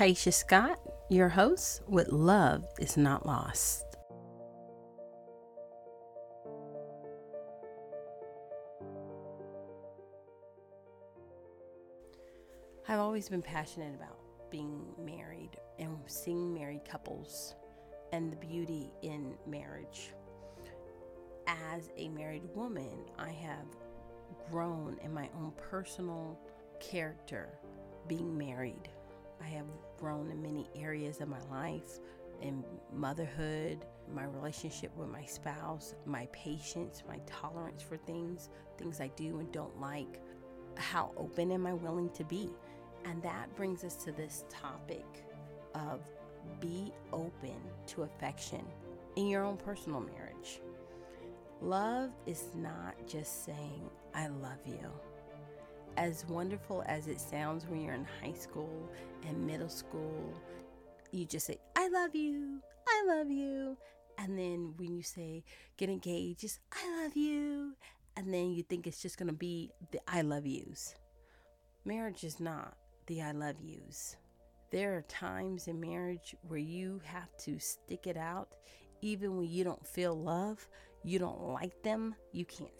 Taisha Scott, your host with Love is Not Lost. I've always been passionate about being married and seeing married couples and the beauty in marriage. As a married woman, I have grown in my own personal character being married. I have grown in many areas of my life in motherhood, my relationship with my spouse, my patience, my tolerance for things, things I do and don't like. How open am I willing to be? And that brings us to this topic of be open to affection in your own personal marriage. Love is not just saying, I love you. As wonderful as it sounds when you're in high school and middle school, you just say, I love you, I love you. And then when you say get engaged, just I love you. And then you think it's just going to be the I love yous. Marriage is not the I love yous. There are times in marriage where you have to stick it out, even when you don't feel love, you don't like them, you can't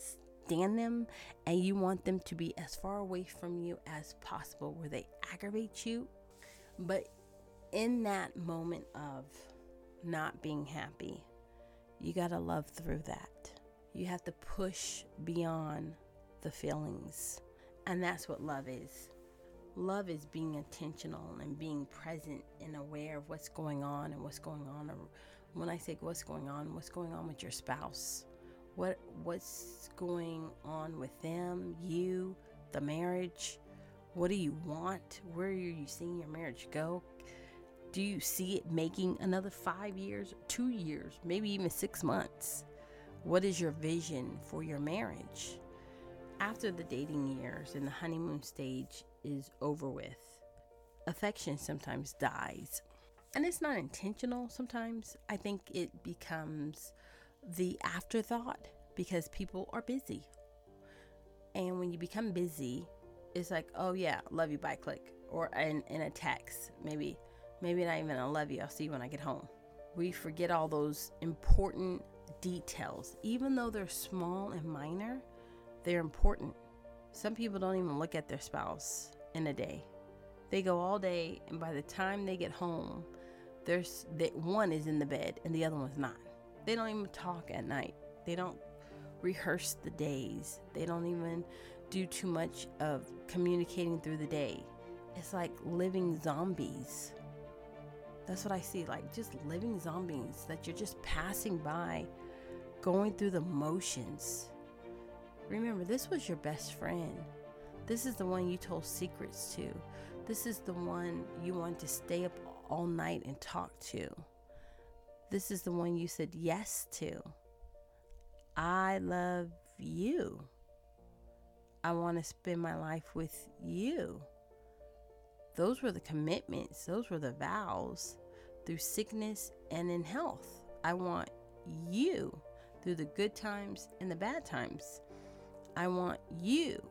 stand them, and you want them to be as far away from you as possible where they aggravate you. But in that moment of not being happy, you got to love through that. You have to push beyond the feelings. And that's what love is. Love is being intentional and being present and aware of what's going on and what's going on. When I say what's going on, what's going on with your spouse, what what's going on with them, you, the marriage. What do you want? Where are you seeing your marriage go? Do you see it making another five years, two years, maybe even six months? What is your vision for your marriage? After the dating years and the honeymoon stage is over with, affection sometimes dies. And it's not intentional sometimes. I think it becomes the afterthought because people are busy. And when you become busy, it's like, oh yeah, love you by click. Or in, in a text, maybe, maybe not even a love you, I'll see you when I get home. We forget all those important details. Even though they're small and minor, they're important. Some people don't even look at their spouse in a day. They go all day, and by the time they get home, there's that one is in the bed and the other one's not. They don't even talk at night. They don't rehearse the days. They don't even do too much of communicating through the day. It's like living zombies. That's what I see, like just living zombies that you're just passing by, going through the motions. Remember, this was your best friend. This is the one you told secrets to. This is the one you wanted to stay up all night and talk to. This is the one you said yes to. I love you. I want to spend my life with you. Those were the commitments, those were the vows through sickness and in health. I want you through the good times and the bad times. I want you.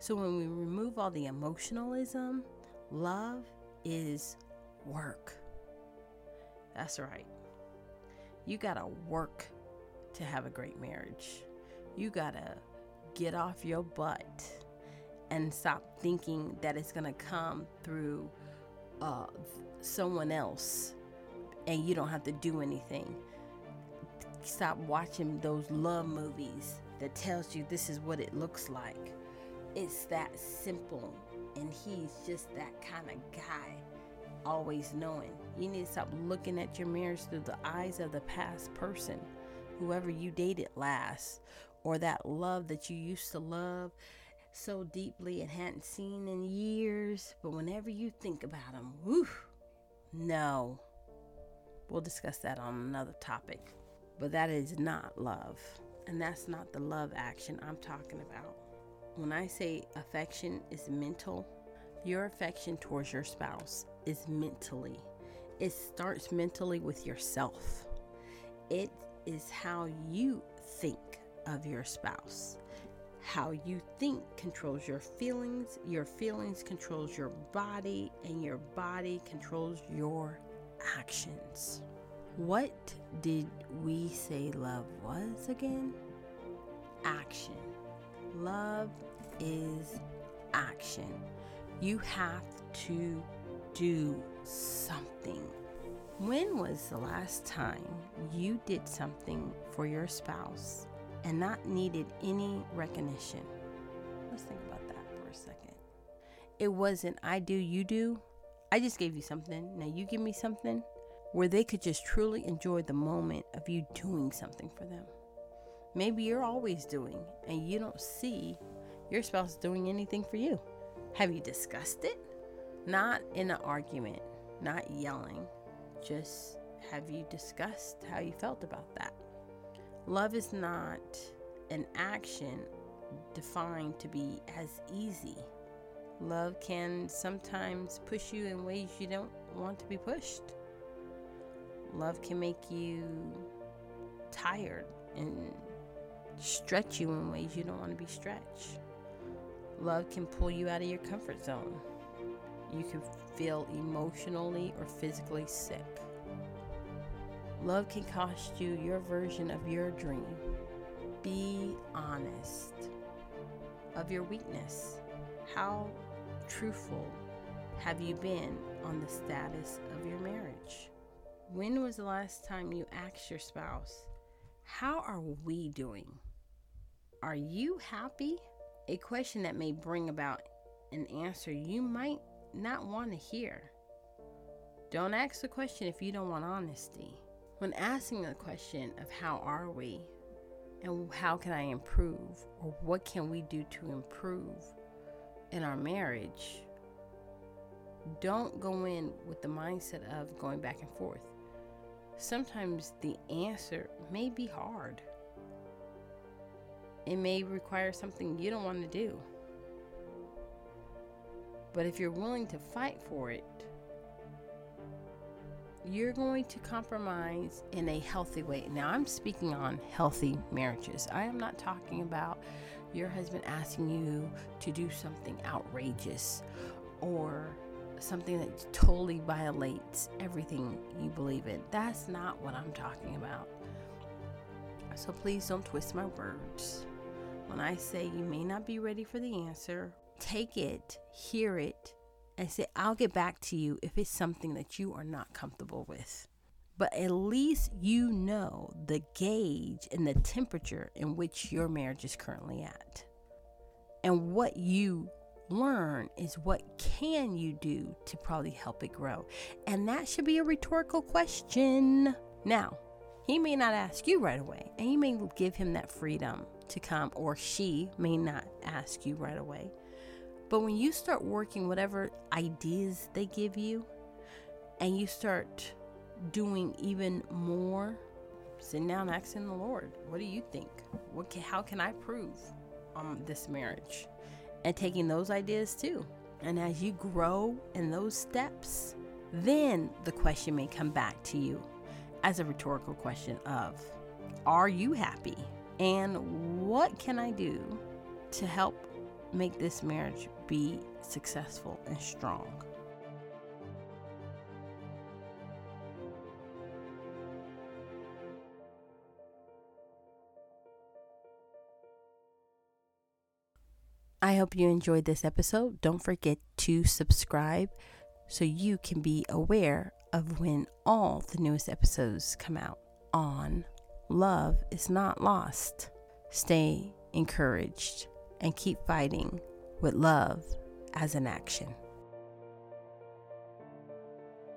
So when we remove all the emotionalism, love is work. That's right. You got to work to have a great marriage. You got to get off your butt and stop thinking that it's to come through uh, someone else and you don't have to do anything. Stop watching those love movies that tells you this is what it looks like. It's that simple and he's just that kind of guy always knowing. You need to stop looking at your marriage through the eyes of the past person, whoever you dated last, or that love that you used to love so deeply and hadn't seen in years. But whenever you think about them, whew, no. We'll discuss that on another topic. But that is not love. And that's not the love action I'm talking about. When I say affection is mental, your affection towards your spouse is mentally. It starts mentally with yourself. It is how you think of your spouse, how you think controls your feelings, your feelings controls your body, and your body controls your actions. What did we say love was again? Action. Love is action. You have to do something. When was the last time you did something for your spouse and not needed any recognition? Let's think about that for a second. It wasn't I do, you do. I just gave you something. Now you give me something where they could just truly enjoy the moment of you doing something for them. Maybe you're always doing and you don't see your spouse doing anything for you. Have you discussed it? Not in an argument, not yelling. Just have you discussed how you felt about that? Love is not an action defined to be as easy. Love can sometimes push you in ways you don't want to be pushed. Love can make you tired and stretch you in ways you don't want to be stretched. Love can pull you out of your comfort zone. You can feel emotionally or physically sick. Love can cost you your version of your dream. Be honest of your weakness. How truthful have you been on the status of your marriage? When was the last time you asked your spouse, How are we doing? Are you happy? A question that may bring about an answer you might not want to hear. Don't ask the question if you don't want honesty. When asking the question of how are we and how can I improve or what can we do to improve in our marriage, don't go in with the mindset of going back and forth sometimes the answer may be hard. It may require something you don't want to do. But if you're willing to fight for it, you're going to compromise in a healthy way. Now, I'm speaking on healthy marriages. I am not talking about your husband asking you to do something outrageous or something that totally violates everything you believe in. That's not what I'm talking about. So please don't twist my words. When I say you may not be ready for the answer, take it, hear it, and say, I'll get back to you if it's something that you are not comfortable with. But at least you know the gauge and the temperature in which your marriage is currently at. And what you learn is what can you do to probably help it grow? And that should be a rhetorical question. Now, he may not ask you right away, and you may give him that freedom to come, or she may not ask you right away. But when you start working whatever ideas they give you, and you start doing even more, sitting down asking the Lord, what do you think? What can, how can I prove um, this marriage? and taking those ideas too. And as you grow in those steps, then the question may come back to you as a rhetorical question of Are you happy? And what can I do to help make this marriage be successful and strong? I hope you enjoyed this episode. Don't forget to subscribe so you can be aware of when all the newest episodes come out on Love is Not Lost. Stay encouraged and keep fighting with love as an action.